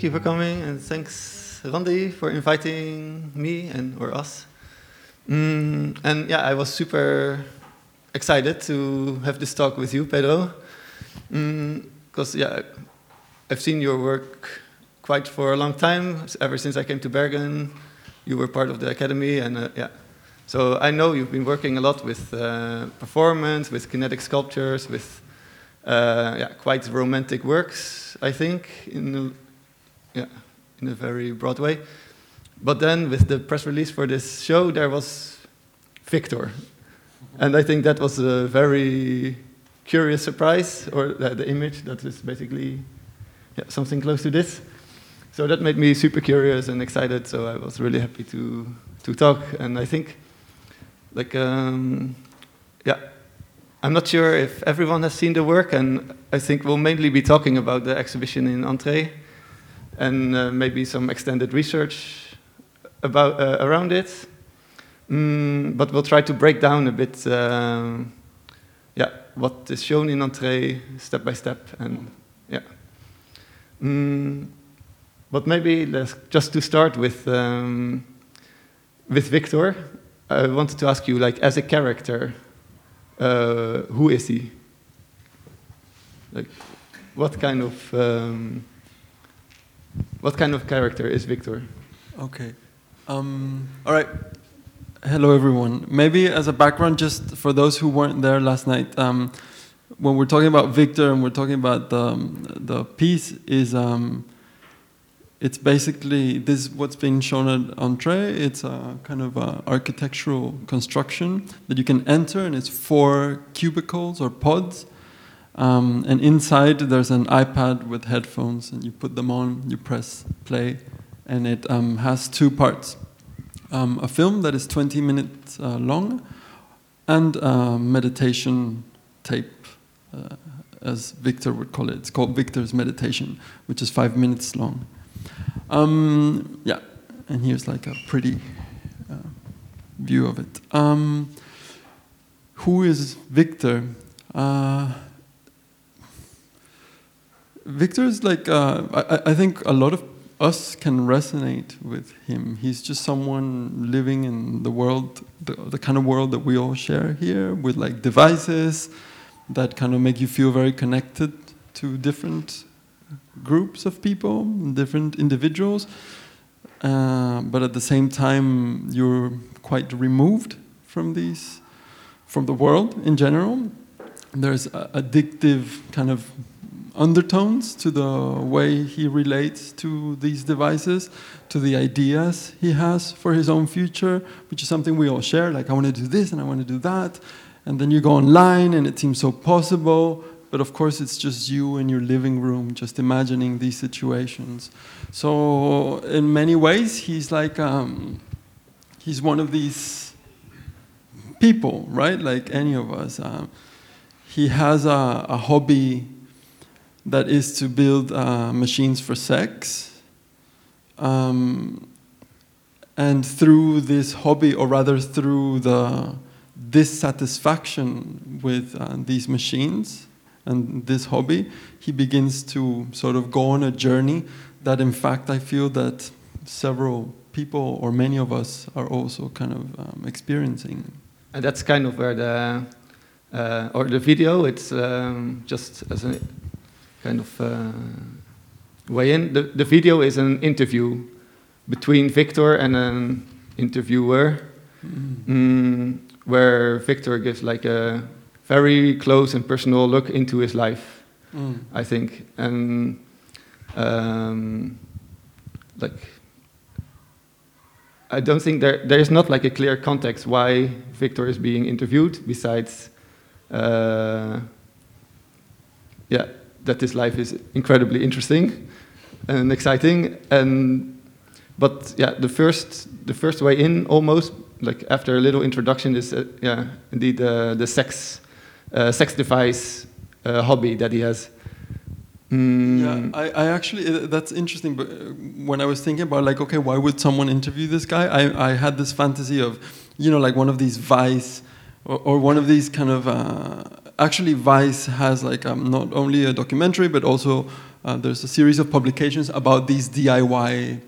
Thank you for coming, and thanks, Randy, for inviting me and or us. Mm, and yeah, I was super excited to have this talk with you, Pedro, because mm, yeah, I've seen your work quite for a long time. Ever since I came to Bergen, you were part of the academy, and uh, yeah, so I know you've been working a lot with uh, performance, with kinetic sculptures, with uh, yeah, quite romantic works, I think, in yeah, in a very broad way. But then with the press release for this show, there was Victor. And I think that was a very curious surprise, or the, the image that is basically yeah, something close to this. So that made me super curious and excited, so I was really happy to, to talk. And I think, like, um, yeah, I'm not sure if everyone has seen the work, and I think we'll mainly be talking about the exhibition in Entrée and uh, maybe some extended research about, uh, around it. Mm, but we'll try to break down a bit um, yeah, what is shown in Entrée step by step. And yeah. Mm, but maybe just to start with, um, with Victor, I wanted to ask you, like, as a character, uh, who is he? Like, what kind of um, what kind of character is Victor? Okay. Um, all right. Hello, everyone. Maybe as a background, just for those who weren't there last night, um, when we're talking about Victor and we're talking about the, the piece, is um, it's basically this what's being shown at Entrée. It's a kind of a architectural construction that you can enter, and it's four cubicles or pods. Um, and inside there's an iPad with headphones, and you put them on, you press play, and it um, has two parts: um, a film that is 20 minutes uh, long, and a meditation tape. Uh, as Victor would call it. It's called Victor's Meditation, which is five minutes long. Um, yeah, and here's like a pretty uh, view of it. Um, who is Victor? Victor is like, uh, I, I think a lot of us can resonate with him. He's just someone living in the world, the, the, kind of world that we all share here, with like devices that kind of make you feel very connected to different groups of people, different individuals, uh, but at the same time you're quite removed from these, from the world in general. There's addictive kind of undertones to the way he relates to these devices, to the ideas he has for his own future, which is something we all share. Like, I want to do this and I want to do that. And then you go online and it seems so possible, but of course, it's just you in your living room, just imagining these situations. So, in many ways, he's like, um, he's one of these people, right? Like any of us. Um, he has a, a, hobby that is to build uh, machines for sex. Um, and through this hobby, or rather through the dissatisfaction with uh, these machines, and this hobby, he begins to sort of go on a journey that, in fact, I feel that several people or many of us are also kind of um, experiencing. And that's kind of where the uh, or the video. It's um, just as a kind of uh, way in. The, the video is an interview between Victor and an interviewer, mm. Mm, where Victor gives like a very close and personal look into his life, mm. I think. And um, like, I don't think there there is not like a clear context why Victor is being interviewed. Besides, uh, yeah, that this life is incredibly interesting and exciting. And but yeah, the first the first way in almost like after a little introduction is uh, yeah indeed uh, the sex uh, sex device uh, hobby that he has. Mm. Yeah, I, I actually that's interesting. But when I was thinking about like, okay, why would someone interview this guy? I, I had this fantasy of, you know, like one of these Vice or, or one of these kind of. Actually, Vice has like um, not only a documentary but also uh, there's a series of publications about these DIY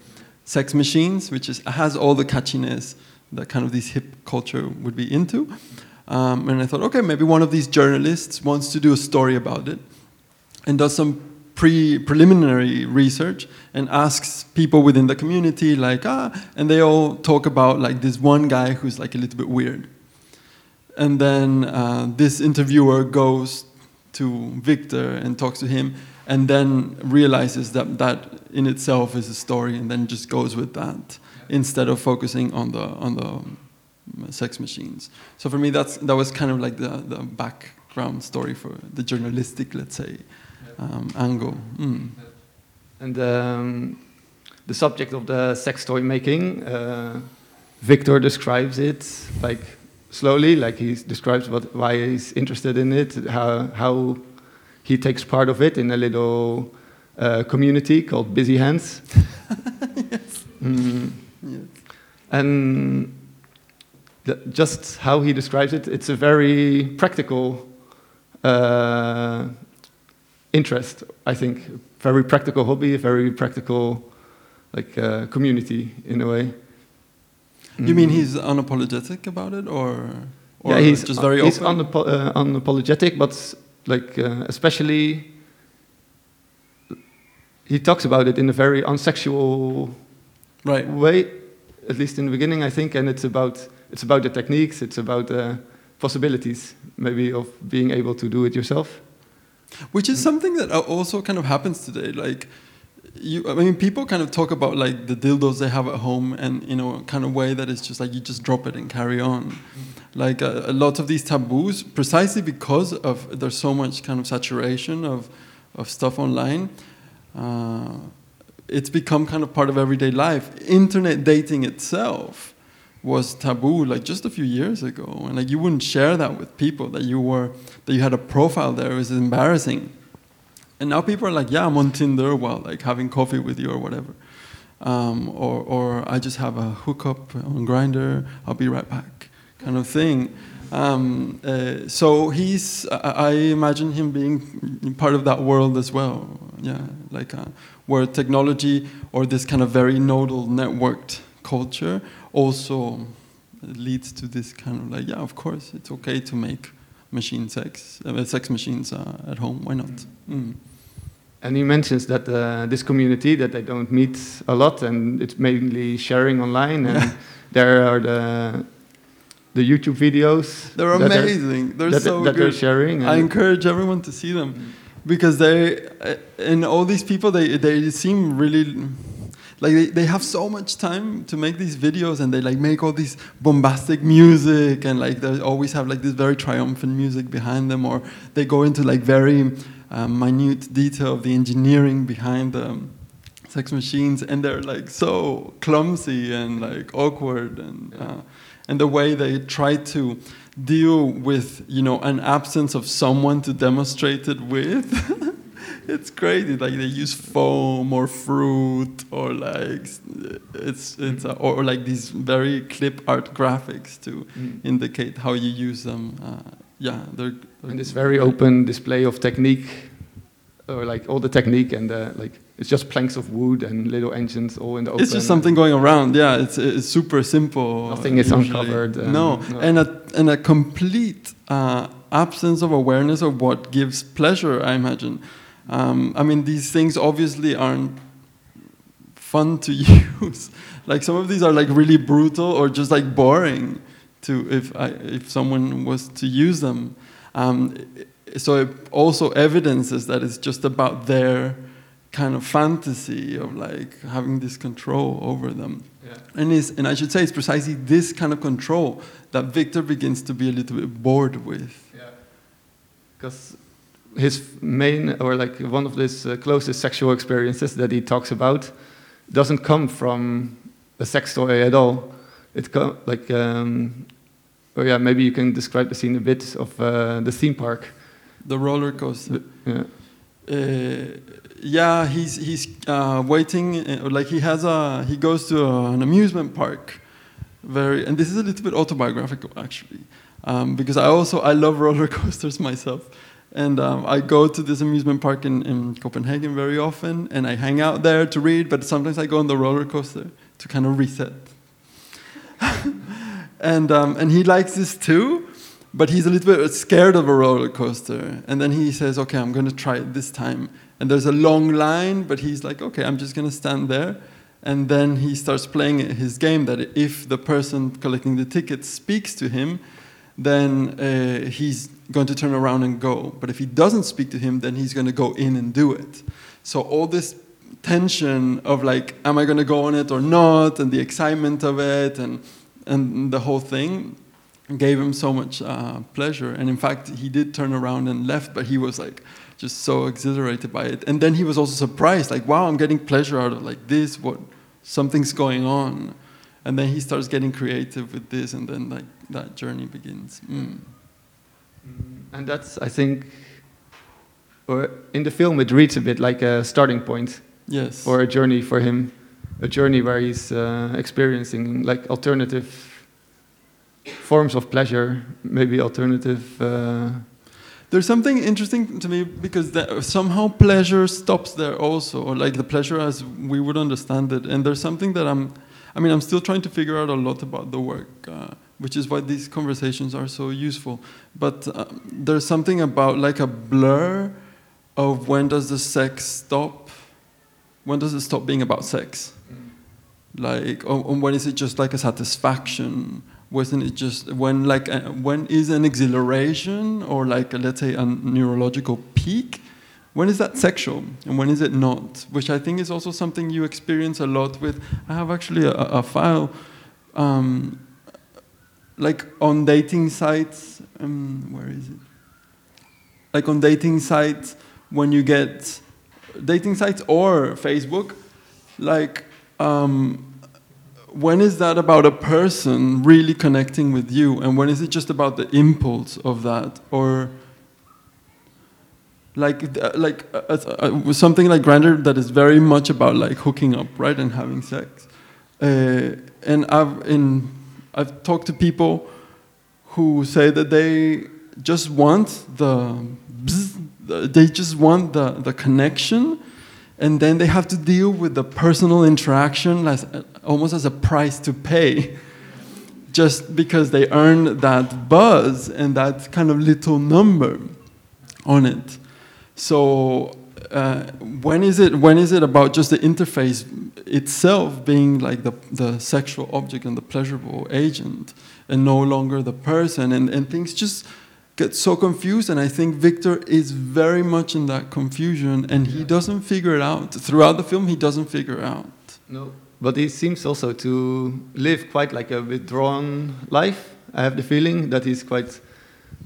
sex machines, which is, has all the catchiness that kind of this hip culture would be into. Um, and I thought, okay, maybe one of these journalists wants to do a story about it and does some pre preliminary research and asks people within the community, like, ah, and they all talk about like this one guy who's like a little bit weird. And then uh, this interviewer goes to Victor and talks to him, and then realizes that that in itself is a story, and then just goes with that instead of focusing on the on the um, sex machines. So for me, that's that was kind of like the the background story for the journalistic, let's say, um, angle. Mm. And um, the subject of the sex toy making, uh, Victor describes it like slowly, like he describes what, why he's interested in it, how, how he takes part of it in a little uh, community called Busy Hands. yes. Mm. yes. And the, just how he describes it, it's a very practical uh, interest, I think. Very practical hobby, a very practical like uh, community in a way. You mean Mm. he's unapologetic about it, or, or yeah, he's just very he's open? unapo- uh, unapologetic, but like uh, especially he talks about it in a very unsexual right. way, at least in the beginning, I think, and it's about it's about the techniques, it's about the possibilities, maybe of being able to do it yourself. Which is something that also kind of happens today. Like, you, I mean, people kind of talk about like the dildos they have at home, and you know, kind of way that it's just like you just drop it and carry on. Like a, a lot of these taboos, precisely because of there's so much kind of saturation of of stuff online. Uh, it's become kind of part of everyday life. Internet dating itself was taboo like just a few years ago, and like you wouldn't share that with people that you were that you had a profile there. It was embarrassing. And now people are like, yeah, I'm on Tinder while like having coffee with you or whatever. Um, or, or I just have a hookup on Grindr. I'll be right back, kind of thing. Um, uh, so he's, I, I imagine him being part of that world as well. Yeah, like uh, where technology or this kind of very nodal networked culture also leads to this kind of like, yeah, of course, it's okay to make machine sex, uh, sex machines uh, at home. Why not? Mm. And he mentions that uh, this community that they don't meet a lot, and it's mainly sharing online, and there are the the YouTube videos. They're amazing. They're that, so that they're good. sharing. I encourage everyone to see them because they uh, and all these people they they seem really like they, they have so much time to make these videos and they like make all these bombastic music and like they always have like this very triumphant music behind them or they go into like very minute detail of the engineering behind them sex machines and they're like so clumsy and like awkward and uh, and the way they try to deal with you know an absence of someone to demonstrate it with it's crazy like they use foam or fruit or like it's it's uh, or, or like these very clip art graphics to Mm. indicate how you use them uh, yeah they're, they're and this very open display of technique, or like all the technique, and uh, like it's just planks of wood and little engines all in the open. It's just something going around. Yeah, it's, it's super simple. Nothing is usually. uncovered, um, no. no. and a and a complete uh, absence of awareness of what gives pleasure. I imagine. Um, I mean, these things obviously aren't fun to use. like some of these are like really brutal or just like boring to if I, if someone was to use them. Um, so it also evidences that it's just about their kind of fantasy of like having this control over them. Yeah. And, is, and I should say it's precisely this kind of control that Victor begins to be a little bit bored with. Yeah. Because his main, or like one of his uh, closest sexual experiences that he talks about, doesn't come from a sex toy at all. It co- like, um, oh yeah, maybe you can describe the scene a bit of uh, the theme park. The roller coaster. Yeah. Uh, yeah, he's he's uh, waiting. Uh, like he has a he goes to an amusement park. Very, and this is a little bit autobiographical actually, um, because I also I love roller coasters myself, And um, I go to this amusement park in, in Copenhagen very often, and I hang out there to read, but sometimes I go on the roller coaster to kind of reset. and, um, and he likes this too, but he's a little bit scared of a roller coaster. And then he says, Okay, I'm going to try it this time. And there's a long line, but he's like, Okay, I'm just going to stand there. And then he starts playing his game that if the person collecting the ticket speaks to him, then uh, he's going to turn around and go. But if he doesn't speak to him, then he's going to go in and do it. So all this tension of like, am I going to go on it or not, and the excitement of it, and and the whole thing gave him so much uh, pleasure. And in fact, he did turn around and left, but he was like just so exhilarated by it. And then he was also surprised, like, wow, I'm getting pleasure out of like this. What something's going on. And then he starts getting creative with this, and then like that journey begins. Mm. And that's, I think, or in the film, it reads a bit like a starting point Yes. for a journey for him, a journey where he's uh, experiencing like alternative forms of pleasure, maybe alternative. Uh, There's something interesting to me because that somehow pleasure stops there also, or like the pleasure as we would understand it. And there's something that I'm, I mean, I'm still trying to figure out a lot about the work, uh, which is why these conversations are so useful. But uh, there's something about like a blur of when does the sex stop? When does it stop being about sex? Like, or, or when is it just like a satisfaction? wasn't it just when like uh, when is an exhilaration or like a, let's say a neurological peak? When is that sexual and when is it not? Which i think is also something you experience a lot with. I have actually a, a file um, like on dating sites um, where is it? Like on dating sites when you get dating sites or facebook like um, when is that about a person really connecting with you? And when is it just about the impulse of that? Or like uh, like uh, uh, something like Grindr that is very much about like hooking up right and having sex. Uh, and I've in I've talked to people who say that they just want the bzz, they just want the the connection and then they have to deal with the personal interaction as, almost as a price to pay just because they earn that buzz and that kind of little number on it. So uh, when is it when is it about just the interface itself being like the, the sexual object and the pleasurable agent and no longer the person? And, and things just get so confused and i think victor is very much in that confusion and he doesn't figure it out throughout the film he doesn't figure it out no, but he seems also to live quite like a withdrawn life. I have the feeling that he's quite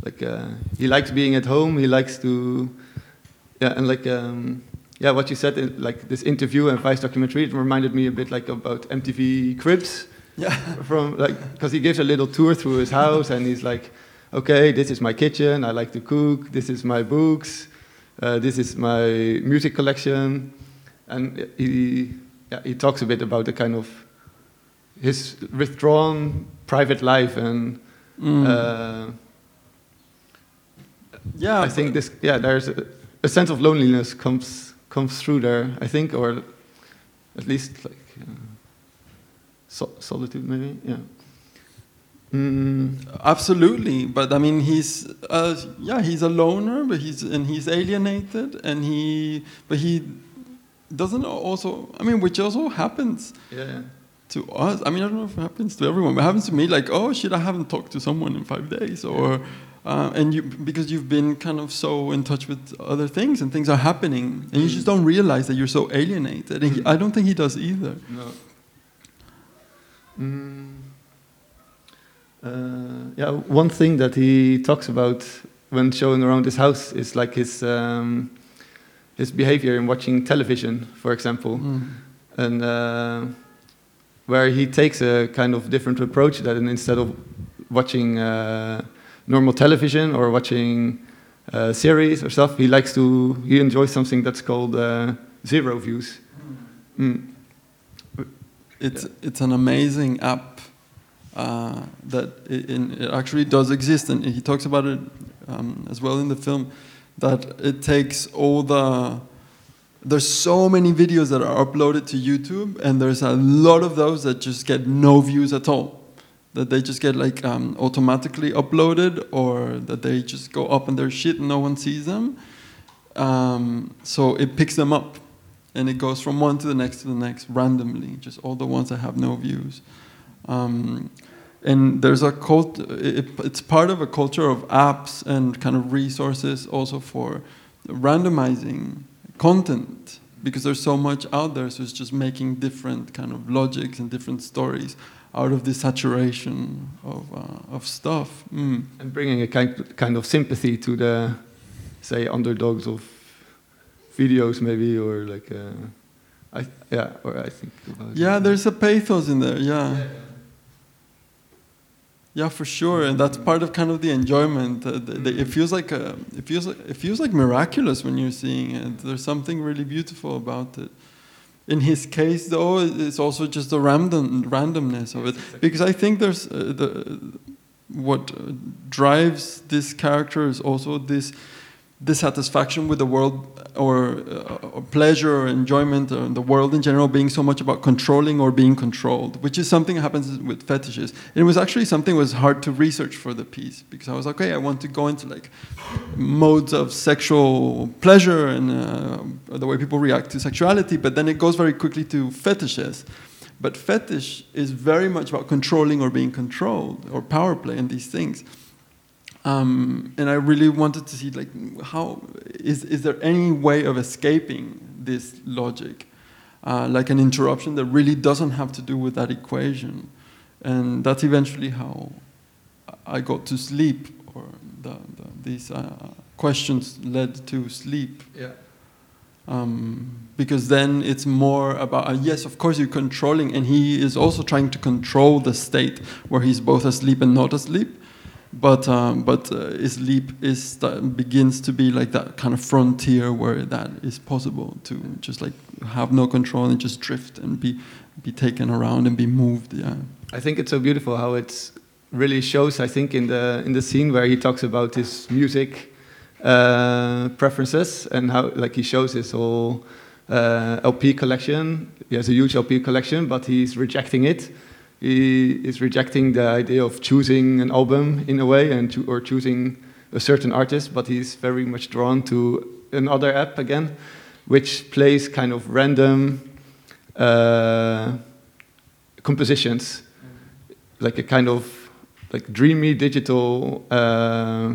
like uh, he likes being at home. He likes to, yeah, and like um, yeah, what you said, in, like this interview and Vice documentary, it reminded me a bit like about MTV Cribs. Yeah. From like because he gives a little tour through his house and he's like, okay, this is my kitchen. I like to cook. This is my books. Uh, this is my music collection, and he yeah, he talks a bit about the kind of his withdrawn private life and Mm. uh, yeah I think this yeah there's a, a sense of loneliness comes comes through there I think or at least like uh, so, solitude maybe yeah mm, Absolutely, but I mean, he's uh, yeah, he's a loner, but he's and he's alienated, and he but he doesn't also. I mean, which also happens yeah, to us. I mean, I don't know if it happens to everyone, but it happens to me. Like, oh shit, I haven't talked to someone in five days, or uh, and you because you've been kind of so in touch with other things, and things are happening, and you just don't realize that you're so alienated. And he, I don't think he does either. No. Mm. Uh, yeah, one thing that he talks about when showing around his house is like his um, his behavior in watching television, for example, Mm. and uh, where he takes a kind of different approach that instead of watching uh, normal television or watching uh, series or stuff, he likes to he enjoys something that's called uh, zero views. Mm. It's it's an amazing app uh, that it, it actually does exist, and he talks about it um, as well in the film. that it takes all the there's so many videos that are uploaded to YouTube, and there's a lot of those that just get no views at all. That they just get like um, automatically uploaded, or that they just go up and their shit and no one sees them. Um, so it picks them up, and it goes from one to the next to the next randomly, just all the ones that have no views. Um, and there's a cult. It, it's part of a culture of apps and kind of resources also for randomizing content because there's so much out there so it's just making different kind of logics and different stories out of this saturation of, uh, of stuff mm. and bringing a kind, kind of sympathy to the say underdogs of videos maybe or like uh, I, yeah or I think yeah there's a pathos in there yeah. yeah. Yeah, for sure, and that's part of kind of the enjoyment. Uh, the, the, it feels like a, it feels like, it feels like miraculous when you're seeing it. There's something really beautiful about it. In his case, though, it's also just the random randomness of it, because I think there's uh, the what drives this character is also this dissatisfaction with the world or, uh, pleasure or enjoyment or the world in general being so much about controlling or being controlled, which is something that happens with fetishes. And it was actually something that was hard to research for the piece because I was like, okay, I want to go into like modes of sexual pleasure and uh, the way people react to sexuality, but then it goes very quickly to fetishes. But fetish is very much about controlling or being controlled or power play and these things. Um, and I really wanted to see like how is is there any way of escaping this logic, uh, like an interruption that really doesn't have to do with that equation, and that's eventually how I got to sleep, or the, the, these uh, questions led to sleep. Yeah. Um, because then it's more about uh, yes, of course you're controlling, and he is also trying to control the state where he's both asleep and not asleep but um, but uh, sleep is begins to be like that kind of frontier where that is possible to just like have no control and just drift and be be taken around and be moved. Yeah, I think it's so beautiful how it really shows. I think in the in the scene where he talks about his music uh, preferences and how like he shows his whole uh, LP collection. He has a huge LP collection, but he's rejecting it he is rejecting the idea of choosing an album in a way and or choosing a certain artist, but he's very much drawn to another app again, which plays kind of random uh, compositions, like a kind of like dreamy digital uh,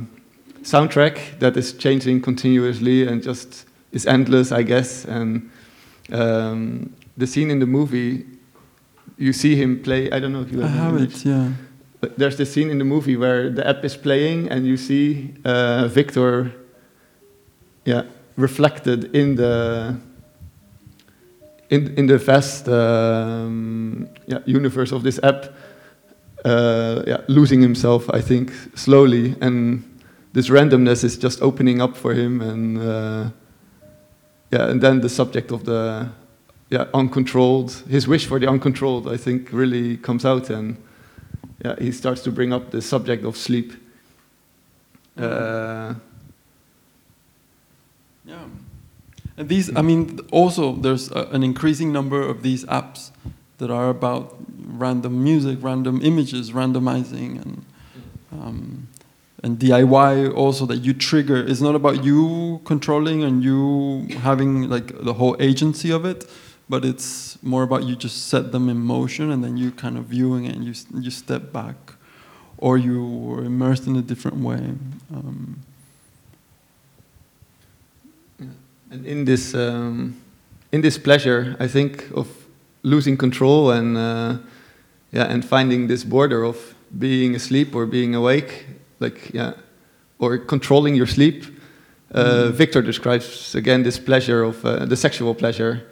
soundtrack that is changing continuously and just is endless, I guess. And um, the scene in the movie you see him play. I don't know if you have, I have it. Yeah. But there's this scene in the movie where the app is playing, and you see uh, Victor, yeah, reflected in the in in the vast um, yeah, universe of this app. Uh, yeah, losing himself, I think, slowly, and this randomness is just opening up for him, and uh, yeah, and then the subject of the yeah, uncontrolled, his wish for the uncontrolled, I think, really comes out, and yeah, he starts to bring up the subject of sleep. Uh, yeah, and these, I mean, also there's a, an increasing number of these apps that are about random music, random images, randomizing, and um, and DIY also that you trigger. It's not about you controlling and you having like the whole agency of it but it's more about you just set them in motion and then you kind of viewing it and you, you step back or you are immersed in a different way. Um, and in this, um, in this pleasure, I think of losing control and, uh, yeah, and finding this border of being asleep or being awake, like, yeah, or controlling your sleep. Uh, mm. Victor describes again this pleasure of uh, the sexual pleasure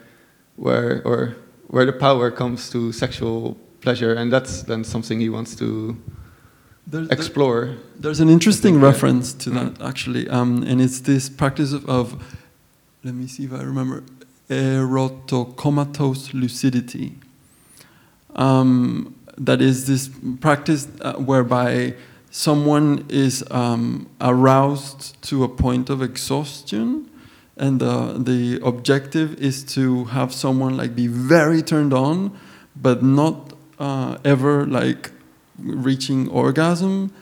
where or where the power comes to sexual pleasure, and that's then something he wants to there's, explore. There, there's an interesting reference to that mm. actually, um, and it's this practice of, of, let me see if I remember, erotocomatose lucidity. Um, that is this practice uh, whereby someone is um, aroused to a point of exhaustion, and the the objective is to have someone like be very turned on, but not uh, ever like reaching orgasm,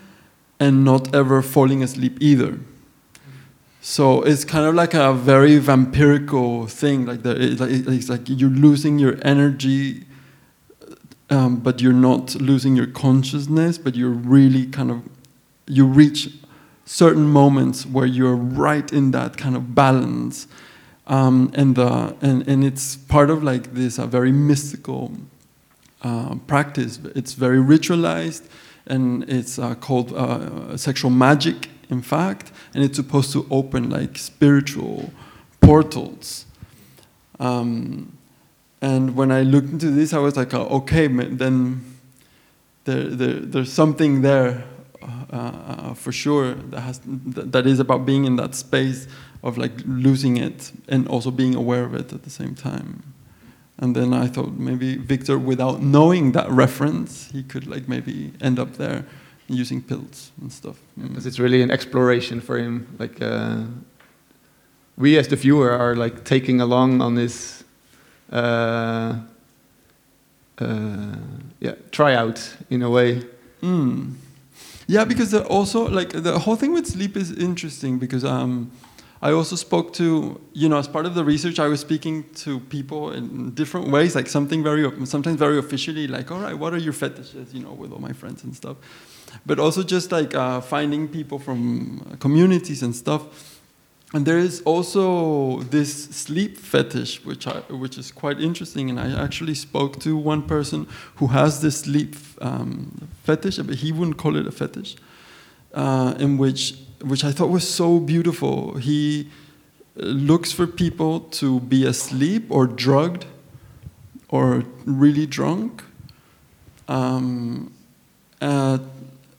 and not ever falling asleep either. So it's kind of like a very vampirical thing. Like the, it, it's like you're losing your energy, um, but you're not losing your consciousness. But you're really kind of you reach certain moments where you're right in that kind of balance, um, and the and and it's part of like this a very mystical uh, practice. It's very ritualized, and it's uh, called uh, sexual magic, in fact, and it's supposed to open like spiritual portals. Um, and when I looked into this, I was like, oh, okay, then there, there, there's something there uh, uh, for sure that has that is about being in that space of like losing it and also being aware of it at the same time. And then I thought maybe Victor, without knowing that reference, he could like maybe end up there using pills and stuff. Mm. Because it's really an exploration for him. Like uh, we, as the viewer, are like taking along on this, uh, uh, yeah, tryout in a way. Mm. Yeah, because also like the whole thing with sleep is interesting because um, I also spoke to you know as part of the research I was speaking to people in different ways, like something very sometimes very officially, like all right, what are your fetishes, you know, with all my friends and stuff, but also just like uh, finding people from communities and stuff. And there is also this sleep fetish, which I, which is quite interesting. And I actually spoke to one person who has this sleep um, fetish, but he wouldn't call it a fetish. Uh, in which, which I thought was so beautiful. He uh, looks for people to be asleep or drugged, or really drunk, um, uh,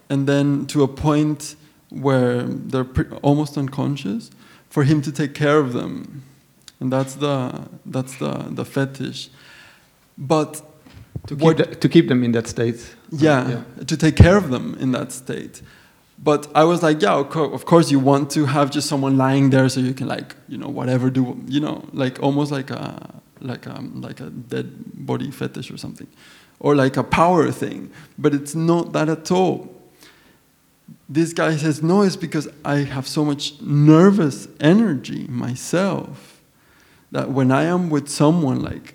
and then to a point where they're almost unconscious for him to take care of them. And that's the that's the the fetish. But To keep, the- to keep them in that state. yeah, Yeah. to take care of them in that state. But i was like yeah of, of course you want to have just someone lying there so you can like you know whatever do you know like almost like a like a like a dead body fetish or something. Or like a power thing. But it's not that at all this guy says no it's because i have so much nervous energy myself that when i am with someone like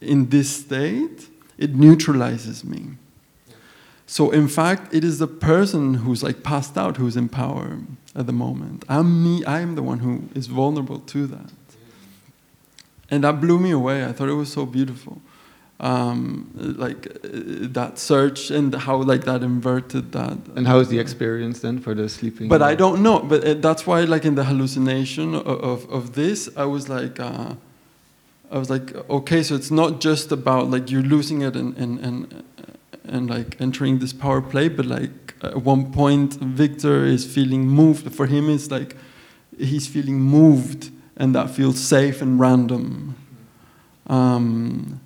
in this state it neutralizes me. So in fact it is the person who's like passed out who's in power at the moment. I'm me i'm the one who is vulnerable to that. And that blew me away. I thought it was so beautiful um, like uh, that search and how like that inverted that And how is the experience then for the sleeping? but I don't know. But uh, that's why, like in the hallucination of, of, of this, I was like, uh, I was like, okay, so it's not just about like you're losing it and and and, and like entering this power play, but like at one point, Victor is feeling moved. For him, it's like he's feeling moved, and that feels safe and random. Um,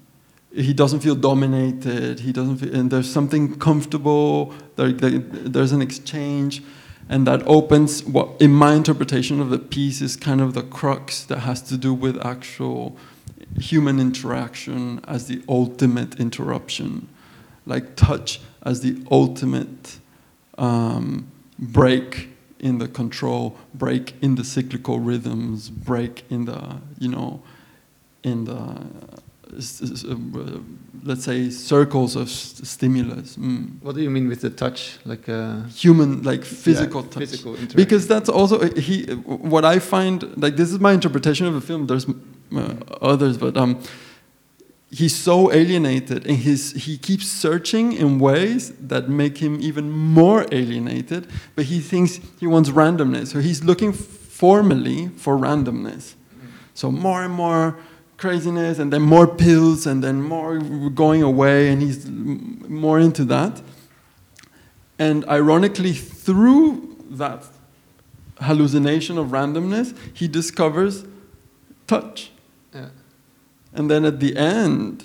he doesn't feel dominated. He doesn't feel, and there's something comfortable. There, there, there's an exchange, and that opens what, in my interpretation of the piece, is kind of the crux that has to do with actual human interaction as the ultimate interruption, like touch as the ultimate um, break in the control, break in the cyclical rhythms, break in the you know, in the let's say circles of stimulus. Mm. What do you mean with the touch? Like uh, Human, like physical yeah, touch. Physical. Because that's also he. What I find, like this is my interpretation of the film. There's uh, others, but um, he's so alienated, and he's he keeps searching in ways that make him even more alienated. But he thinks he wants randomness, so he's looking formally for randomness. So more and more craziness, and then more pills, and then more going away, and he's more into that. And ironically, through that hallucination of randomness, he discovers touch. Yeah. And then at the end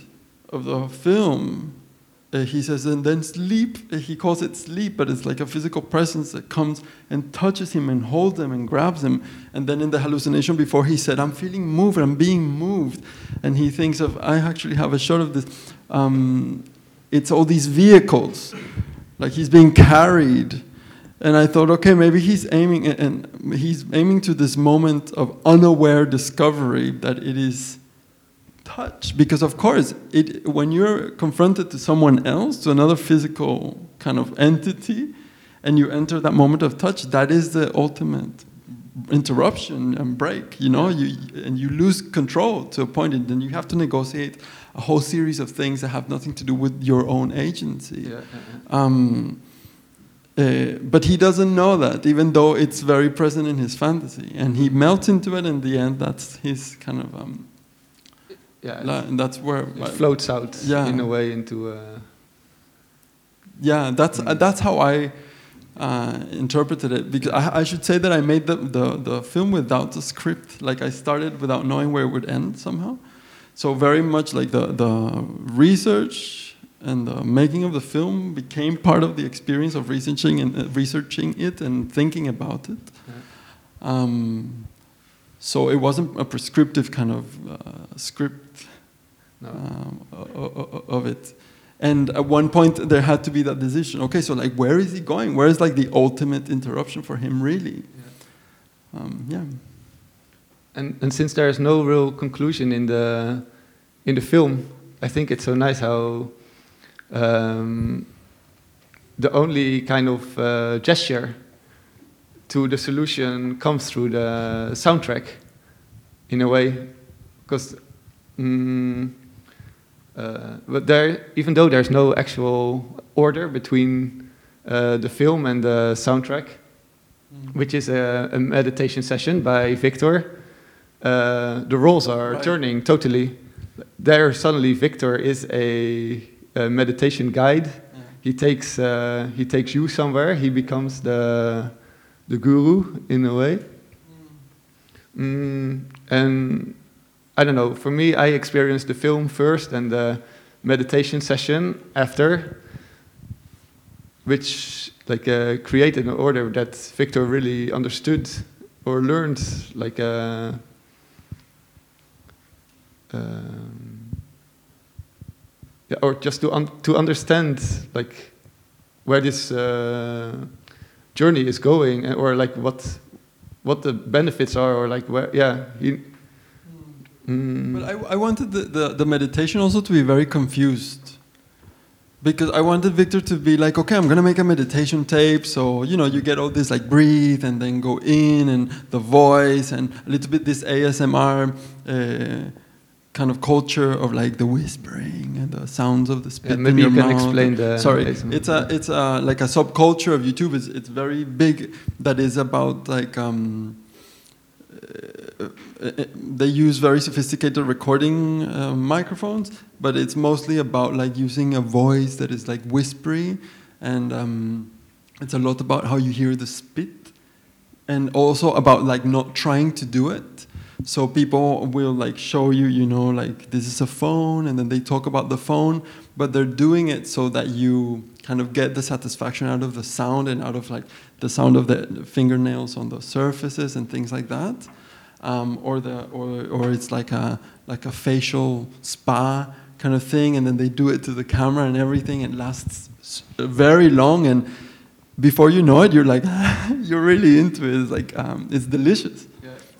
of the film, uh, he says, and then sleep, uh, he calls it sleep, but it's like a physical presence that comes and touches him and holds him and grabs him. And then in the hallucination before, he said, I'm feeling moved, I'm being moved. And he thinks of, I actually have a shot of this. Um, it's all these vehicles, like he's being carried. And I thought, okay, maybe he's aiming, and he's aiming to this moment of unaware discovery that it is touch. Because of course it when you're confronted to someone else to another physical kind of entity and you enter that moment of touch that is the ultimate interruption and break you know? You and you lose control to a point and then you have to negotiate a whole series of things that have nothing to do with your own agency. Yeah, um, uh, but he doesn't know that, even though it's very present in his fantasy, and he melts into it. In the end, that's his kind of, um, yeah. la- and that's where, It floats out Yeah. in a way into. Uh, yeah, that's uh, that's how I uh, interpreted it. Because I, I should say that I made the, the the film without the script. Like I started without knowing where it would end somehow. So very much like the the research and the making of the film became part of the experience of researching and uh, researching it and thinking about it. Um, so it wasn't a prescriptive kind of uh, script no. um, of it. And at one point, there had to be that decision. Okay, so like, where is he going? Where is like the ultimate interruption for him, really? Um, yeah. And and since there is no real conclusion in the in the film, I think it's so nice how um, the only kind of uh, gesture to the solution comes through the soundtrack, in a way, because. Mm, uh, but there, even though there's no actual order between uh, the film and the soundtrack, which is a, a meditation session by Victor, uh, the roles are Right. turning totally. There, suddenly, Victor is a, a meditation guide. He takes uh, he takes you somewhere. He becomes the the guru in a way. Mm, and I don't know. For me, I experienced the film first and the meditation session after, which like uh, created an order that Victor really understood or learned, like uh, um, yeah, or just to un to understand like where this uh, journey is going, uh, or like what what the benefits are, or like where yeah. He, Mm. But I, I wanted the, the, the meditation also to be very confused. Because I wanted Victor to be like, okay, I'm gonna make a meditation tape. So, you know, you get all this like breathe and then go in and the voice and a little bit this ASMR uh, kind of culture of like the whispering and the sounds of the spit. Yeah, in maybe your you can mouth. explain the Sorry, ASMR. it's a it's a like a subculture of YouTube. It's, it's very big. That is about like um, they use very sophisticated recording uh, microphones, but it's mostly about like using a voice that is like whispery, and um, it's a lot about how you hear the spit, and also about like not trying to do it. So people will like show you, you know, like this is a phone, and then they talk about the phone, but they're doing it so that you kind of get the satisfaction out of the sound and out of like the sound of the fingernails on the surfaces and things like that, um, or the or or it's like a like a facial spa kind of thing, and then they do it to the camera and everything. It lasts very long, and before you know it, you're like you're really into it. It's like um, it's delicious.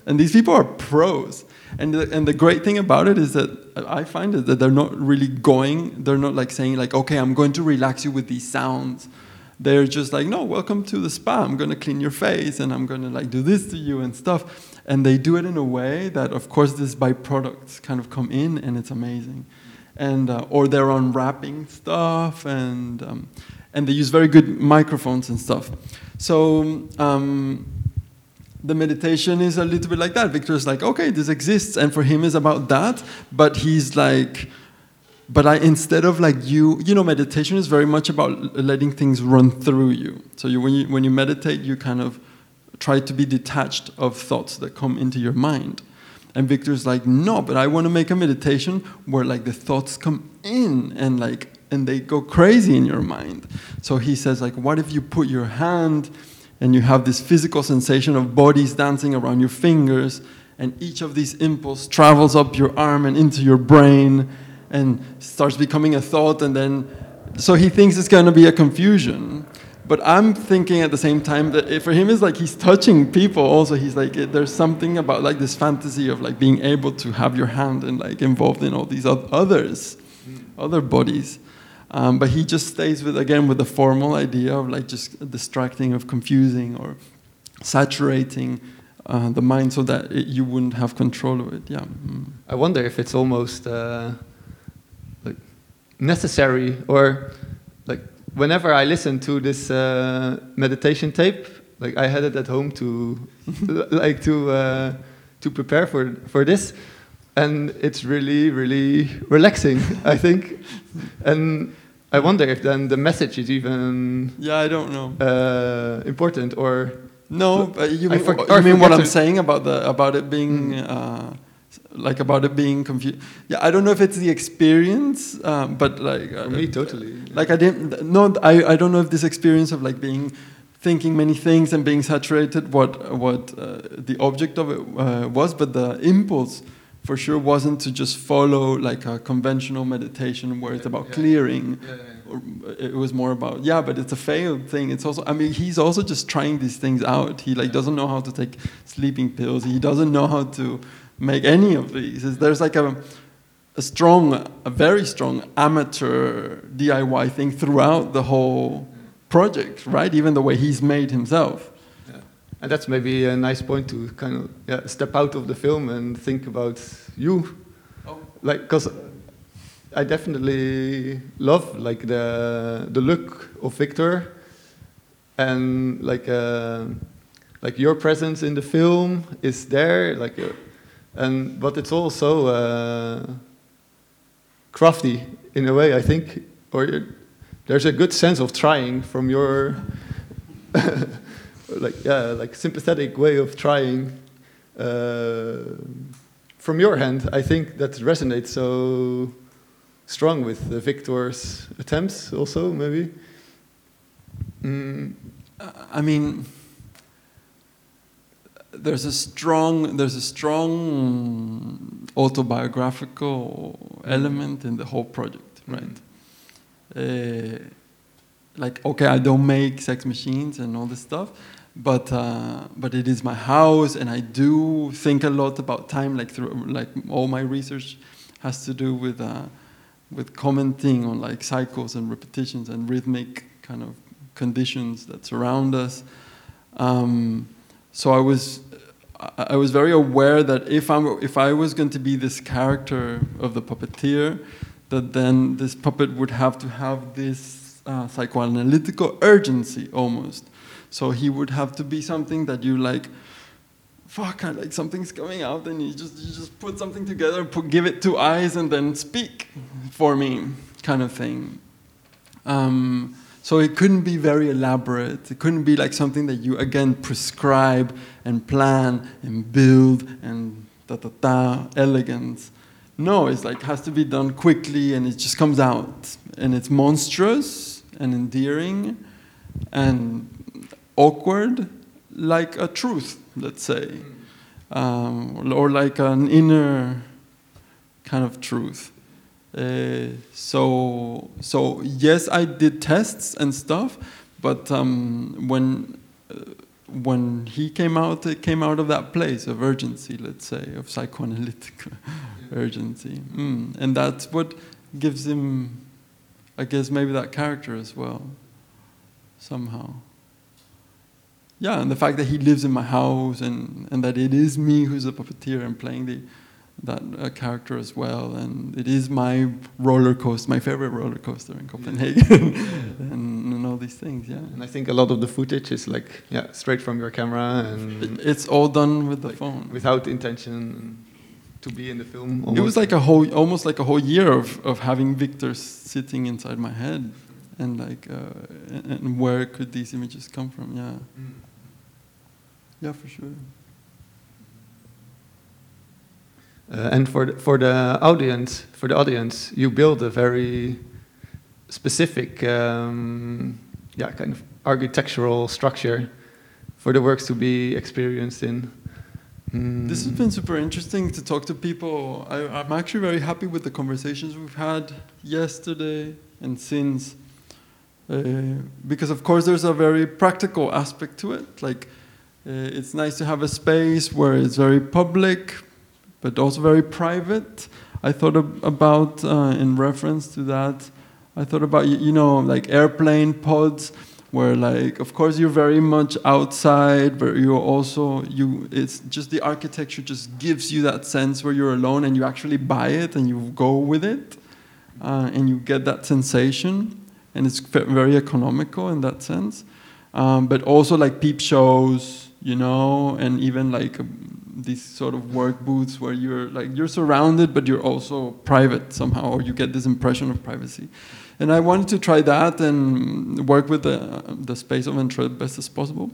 And these people are pros. And the, and the great thing about it is that I find it that they're not really going, they're not like saying like, okay, I'm going to relax you with these sounds. They're just like, no, welcome to the spa. I'm going to clean your face and I'm going to like do this to you and stuff. And they do it in a way that, of course, these byproducts kind of come in and it's amazing. And, uh, or they're unwrapping stuff and, um, and they use very good microphones and stuff. So, um, the meditation is a little bit like that. Victor's like, okay, this exists, and for him is about that, but he's like, but I instead of like you, you know, meditation is very much about letting things run through you. So you, when you when you meditate, you kind of try to be detached of thoughts that come into your mind. And Victor's like, no, but I want to make a meditation where like the thoughts come in and like and they go crazy in your mind. So he says, like, what if you put your hand and you have this physical sensation of bodies dancing around your fingers, and each of these impulses travels up your arm and into your brain and starts becoming a thought, and then so he thinks it's going to be a confusion. But I'm thinking at the same time that it, for him it's like he's touching people. Also, he's like it, there's something about like this fantasy of like being able to have your hand and like involved in all these oth- others, other bodies. Um, but he just stays with again with the formal idea of like just distracting, of confusing or saturating uh, the mind so that it, you wouldn't have control of it. Yeah. Mm. I wonder if it's almost uh, necessary or like whenever I listen to this uh, meditation tape, like I had it at home to like to uh, to prepare for for this, and it's really really relaxing. I think, and I wonder if then the message is even Yeah, I don't know. uh, important or No, but you I mean, for- you mean what I'm saying about the about it being uh, like about it being confused? Yeah, I don't know if it's the experience, um, but like uh, for me totally. like I didn't. No, I I don't know if this experience of like being thinking many things and being saturated what what uh, the object of it uh, was, but the impulse for sure wasn't to just follow like a conventional meditation where it's about Yeah. clearing Yeah, or it was more about yeah but it's a failed thing it's also i mean he's also just trying these things out he like doesn't know how to take sleeping pills he doesn't know how to make any of these It's- there's like a a strong a very strong amateur diy thing throughout the whole project right even the way he's made himself Yeah. And that's maybe a nice point to kind of yeah, step out of the film and think about you. Oh. Like, because I definitely love like the the look of Victor, and like uh, like your presence in the film is there, like, uh, and but it's also uh, crafty in a way, I think, or there's a good sense of trying from your like yeah like sympathetic way of trying uh, from your hand. I think that resonates so strong with victor's attempts also maybe. Mm, I mean, there's a strong there's a strong autobiographical element in the whole project, right? Uh, like, okay, I don't make sex machines and all this stuff, but uh, but it is my house, and I do think a lot about time. Like through like all my research has to do with uh, with commenting on like cycles and repetitions and rhythmic kind of conditions that surround us. Um, so I was I was very aware that if I'm if I was going to be this character of the puppeteer, that then this puppet would have to have this uh, psychoanalytical urgency almost. So he would have to be something that you like. Fuck! I like something's coming out, and you just you just put something together, put, give it two eyes, and then speak for me, kind of thing. Um, so it couldn't be very elaborate. It couldn't be like something that you again prescribe and plan and build and da da da elegance. No, it's like has to be done quickly and it just comes out and it's monstrous and endearing and awkward, like a truth, let's say, um, or like an inner kind of truth. Uh, so so yes, I did tests and stuff, but um, when uh, when he came out, it came out of that place of urgency, let's say, of psychoanalytic urgency, mm. and that's what gives him, I guess, maybe that character as well, somehow. Yeah, and the fact that he lives in my house and, and that it is me who's a puppeteer and playing the that uh, character as well, and it is my roller coaster, my favorite roller coaster in Copenhagen, and, and all these things. Yeah, and i think a lot of the footage is like yeah straight from your camera and It- it's all done with the like, phone. without intention to be in the film It was like a whole, almost like a whole year of, of having Victor sitting inside my head, and like, uh, and, and where could these images come from? Yeah, Mm. yeah, for sure. Uh, and for the, for the audience, for the audience, you build a very specific, um, yeah, kind of architectural structure for the works to be experienced in. Mm. This has been super interesting to talk to people. I, I'm actually very happy with the conversations we've had yesterday and since. Uh, because of course there's a very practical aspect to it. Like uh, it's nice to have a space where it's very public, but also very private. I thought ab- about uh, in reference to that. I thought about you know like airplane pods where like of course you're very much outside but you're also you it's just the architecture just gives you that sense where you're alone and you actually buy it and you go with it uh, and you get that sensation and it's very economical in that sense um, but also like peep shows you know and even like um, these sort of work booths where you're like you're surrounded but you're also private somehow or you get this impression of privacy and I wanted to try that and work with the, the space of Entrée best as possible.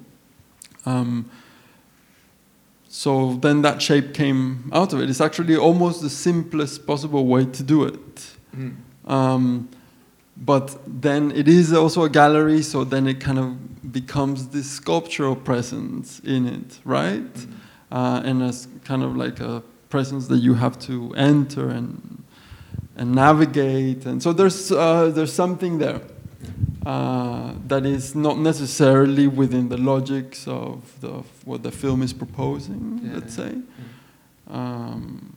Um, so then that shape came out of it. It's actually almost the simplest possible way to do it. Mm. Um, but then it is also a gallery, so then it kind of becomes this sculptural presence in it, right? Mm. Uh, and as kind of like a presence that you have to enter and and navigate. And so there's, uh, there's something there uh, that is not necessarily within the logics of, the, of what the film is proposing, Yeah, let's yeah. say. Um,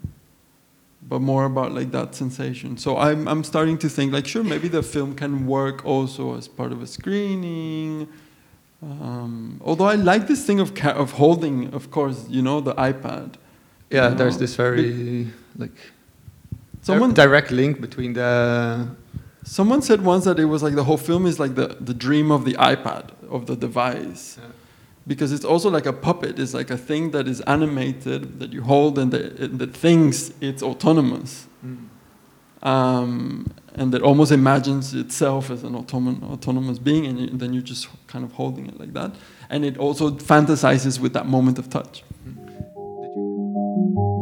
but more about like that sensation. So I'm, I'm starting to think like, sure, maybe the film can work also as part of a screening. Um, although I like this thing of, ca- of holding, of course, you know, the iPad. Yeah, you there's know, this very like Someone, direct link between the Someone said once that it was like the whole film is like the, the dream of the iPad, of the device. Yeah because it's also like a puppet. It's like a thing that is animated that you hold and that, and that thinks it's autonomous, mm. um, and that almost imagines itself as an autonomous being, and, you, and, then you're just kind of holding it like that. And it also fantasizes with that moment of touch. Mm.